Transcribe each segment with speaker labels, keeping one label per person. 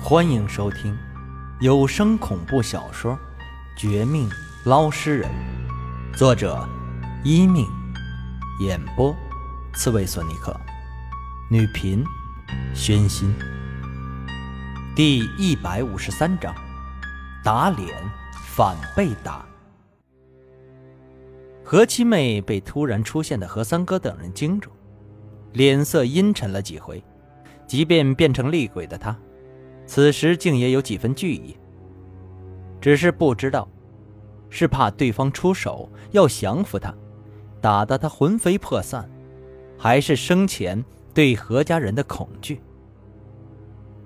Speaker 1: 欢迎收听有声恐怖小说《绝命捞尸人》，作者：一命，演播：刺猬索尼克，女频：宣心。第一百五十三章：打脸反被打。何七妹被突然出现的何三哥等人惊住，脸色阴沉了几回。即便变成厉鬼的他，此时竟也有几分惧意。只是不知道，是怕对方出手要降服他，打得他魂飞魄散，还是生前对何家人的恐惧。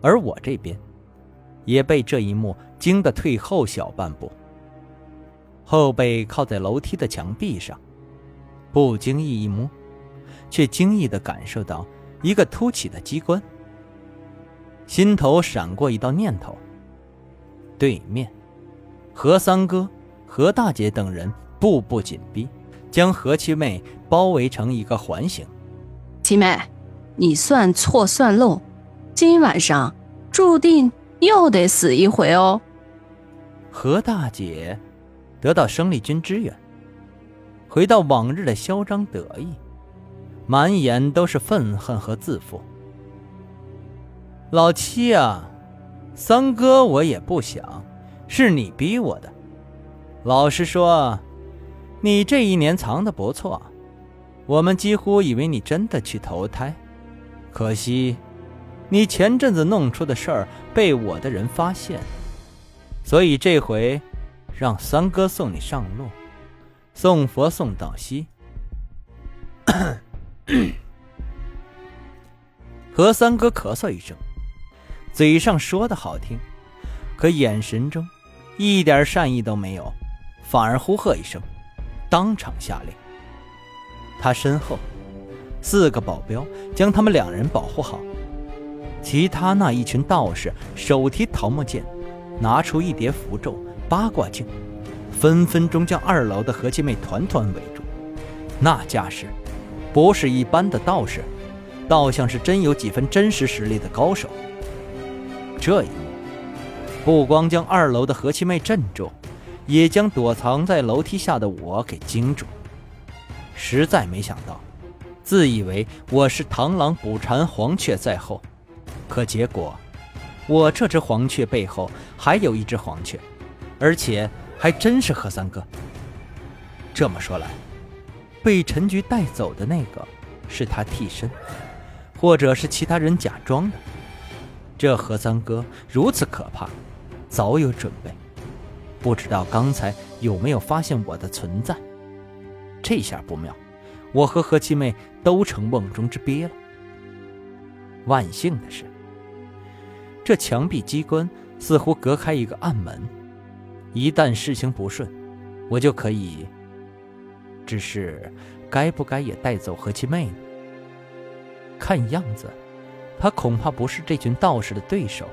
Speaker 1: 而我这边，也被这一幕惊得退后小半步。后背靠在楼梯的墙壁上，不经意一摸，却惊异地感受到一个凸起的机关。心头闪过一道念头。对面，何三哥、何大姐等人步步紧逼，将何七妹包围成一个环形。
Speaker 2: 七妹，你算错算漏，今晚上注定又得死一回哦。
Speaker 1: 何大姐得到生力军支援，回到往日的嚣张得意，满眼都是愤恨和自负。老七啊，三哥我也不想，是你逼我的。老实说，你这一年藏的不错，我们几乎以为你真的去投胎。可惜，你前阵子弄出的事儿被我的人发现，所以这回让三哥送你上路，送佛送到西。何三哥咳嗽一声。嘴上说的好听，可眼神中一点善意都没有，反而呼喝一声，当场下令。他身后四个保镖将他们两人保护好，其他那一群道士手提桃木剑，拿出一叠符咒、八卦镜，分分钟将二楼的何七妹团团围住。那架势，不是一般的道士，倒像是真有几分真实实力的高手。这一幕，不光将二楼的何七妹镇住，也将躲藏在楼梯下的我给惊住。实在没想到，自以为我是螳螂捕蝉，黄雀在后，可结果，我这只黄雀背后还有一只黄雀，而且还真是何三哥。这么说来，被陈局带走的那个是他替身，或者是其他人假装的。这何三哥如此可怕，早有准备，不知道刚才有没有发现我的存在。这下不妙，我和何七妹都成瓮中之鳖了。万幸的是，这墙壁机关似乎隔开一个暗门，一旦事情不顺，我就可以。只是，该不该也带走何七妹呢？看样子。他恐怕不是这群道士的对手，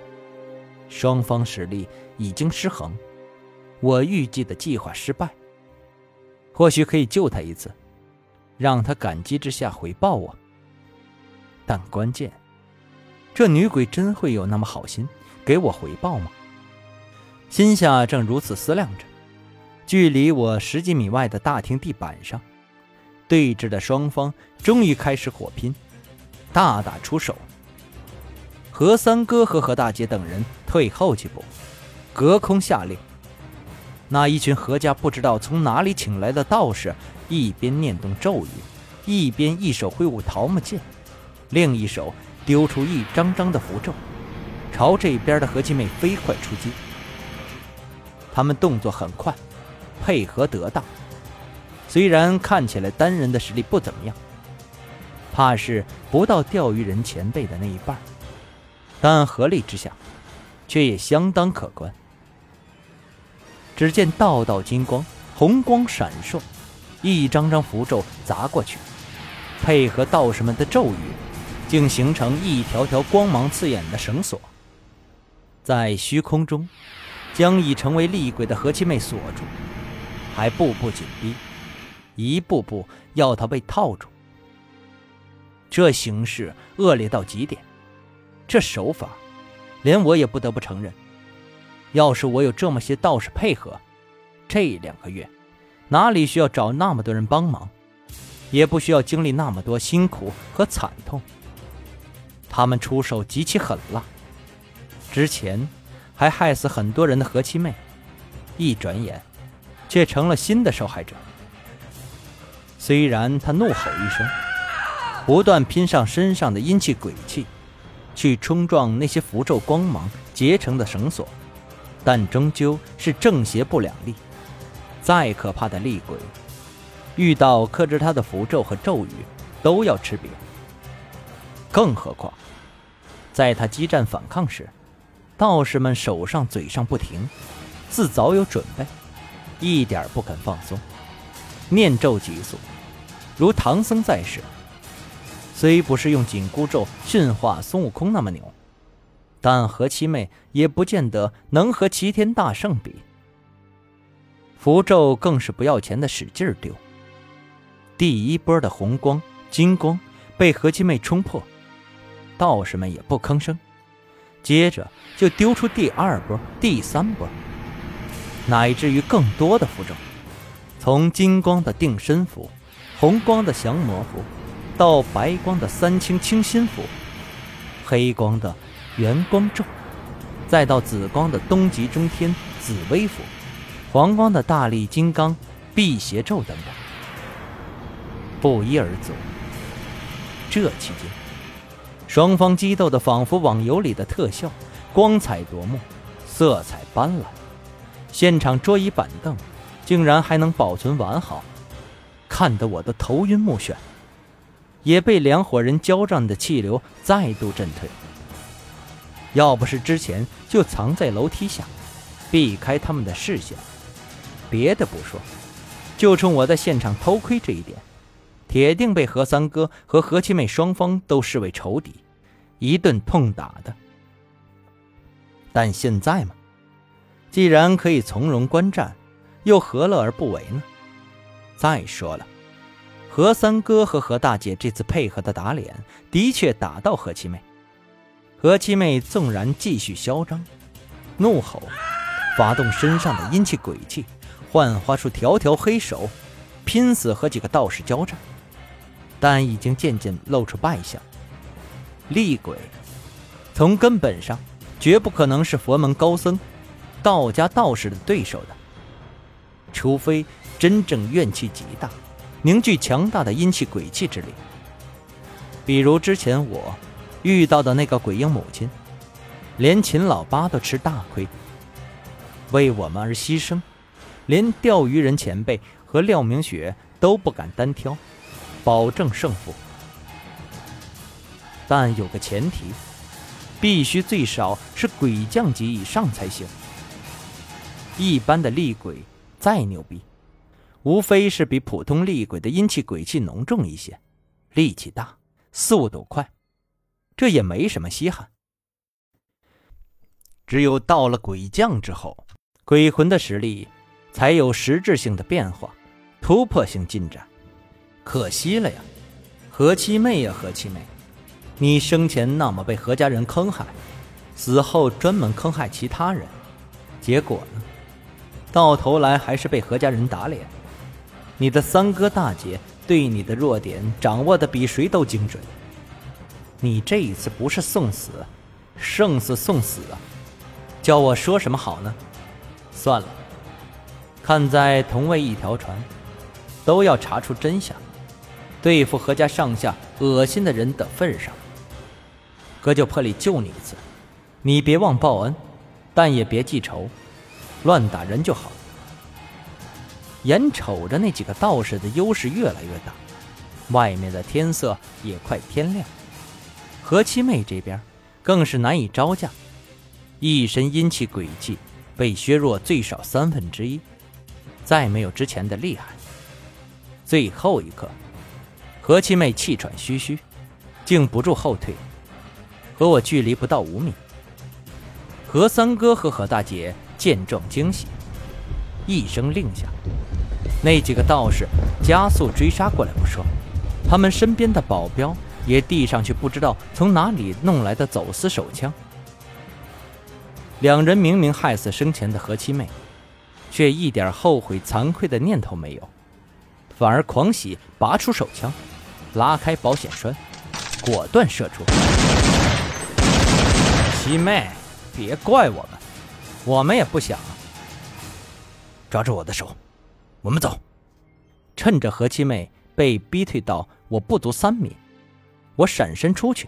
Speaker 1: 双方实力已经失衡，我预计的计划失败。或许可以救他一次，让他感激之下回报我。但关键，这女鬼真会有那么好心给我回报吗？心下正如此思量着，距离我十几米外的大厅地板上，对峙的双方终于开始火拼，大打出手。何三哥和何大姐等人退后几步，隔空下令。那一群何家不知道从哪里请来的道士，一边念动咒语，一边一手挥舞桃木剑，另一手丢出一张张的符咒，朝这边的何七妹飞快出击。他们动作很快，配合得当，虽然看起来单人的实力不怎么样，怕是不到钓鱼人前辈的那一半。但合力之下，却也相当可观。只见道道金光，红光闪烁，一张张符咒砸过去，配合道士们的咒语，竟形成一条条光芒刺眼的绳索，在虚空中，将已成为厉鬼的何七妹锁住，还步步紧逼，一步步要她被套住。这形势恶劣到极点。这手法，连我也不得不承认，要是我有这么些道士配合，这两个月哪里需要找那么多人帮忙，也不需要经历那么多辛苦和惨痛。他们出手极其狠辣，之前还害死很多人的何七妹，一转眼却成了新的受害者。虽然他怒吼一声，不断拼上身上的阴气鬼气。去冲撞那些符咒光芒结成的绳索，但终究是正邪不两立。再可怕的厉鬼，遇到克制他的符咒和咒语，都要吃瘪。更何况，在他激战反抗时，道士们手上嘴上不停，自早有准备，一点不肯放松，念咒急速，如唐僧在世。虽不是用紧箍咒驯化孙悟空那么牛，但何七妹也不见得能和齐天大圣比。符咒更是不要钱的使劲丢。第一波的红光、金光被何七妹冲破，道士们也不吭声。接着就丢出第二波、第三波，乃至于更多的符咒，从金光的定身符，红光的降魔符。到白光的三清清心符，黑光的元光咒，再到紫光的东极中天紫微符，黄光的大力金刚辟邪咒等等，不一而足。这期间，双方激斗的仿佛网游里的特效，光彩夺目，色彩斑斓。现场桌椅板凳竟然还能保存完好，看得我都头晕目眩。也被两伙人交战的气流再度震退。要不是之前就藏在楼梯下，避开他们的视线，别的不说，就冲我在现场偷窥这一点，铁定被何三哥和何七妹双方都视为仇敌，一顿痛打的。但现在嘛，既然可以从容观战，又何乐而不为呢？再说了。何三哥和何大姐这次配合的打脸，的确打到何七妹。何七妹纵然继续嚣张、怒吼，发动身上的阴气鬼气，幻化出条条黑手，拼死和几个道士交战，但已经渐渐露出败相。厉鬼，从根本上绝不可能是佛门高僧、道家道士的对手的，除非真正怨气极大。凝聚强大的阴气鬼气之力，比如之前我遇到的那个鬼婴母亲，连秦老八都吃大亏，为我们而牺牲，连钓鱼人前辈和廖明雪都不敢单挑，保证胜负。但有个前提，必须最少是鬼将级以上才行。一般的厉鬼再牛逼。无非是比普通厉鬼的阴气鬼气浓重一些，力气大，速度快，这也没什么稀罕。只有到了鬼将之后，鬼魂的实力才有实质性的变化，突破性进展。可惜了呀，何七妹呀，何七妹，你生前那么被何家人坑害，死后专门坑害其他人，结果呢，到头来还是被何家人打脸。你的三哥大姐对你的弱点掌握的比谁都精准。你这一次不是送死，胜似送死啊！叫我说什么好呢？算了，看在同为一条船，都要查出真相，对付何家上下恶心的人的份上，哥就破例救你一次。你别忘报恩，但也别记仇，乱打人就好。眼瞅着那几个道士的优势越来越大，外面的天色也快天亮，何七妹这边更是难以招架，一身阴气鬼气被削弱最少三分之一，再没有之前的厉害。最后一刻，何七妹气喘吁吁，禁不住后退，和我距离不到五米。何三哥和何大姐见状惊喜，一声令下。那几个道士加速追杀过来不说，他们身边的保镖也递上去不知道从哪里弄来的走私手枪。两人明明害死生前的何七妹，却一点后悔惭愧的念头没有，反而狂喜，拔出手枪，拉开保险栓，果断射出。七妹，别怪我们，我们也不想。抓住我的手，我们走。趁着何七妹被逼退到我不足三米，我闪身出去，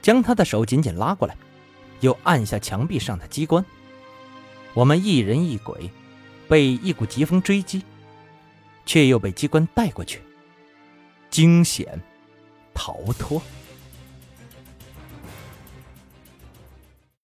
Speaker 1: 将她的手紧紧拉过来。又按下墙壁上的机关，我们一人一鬼，被一股疾风追击，却又被机关带过去，惊险逃脱。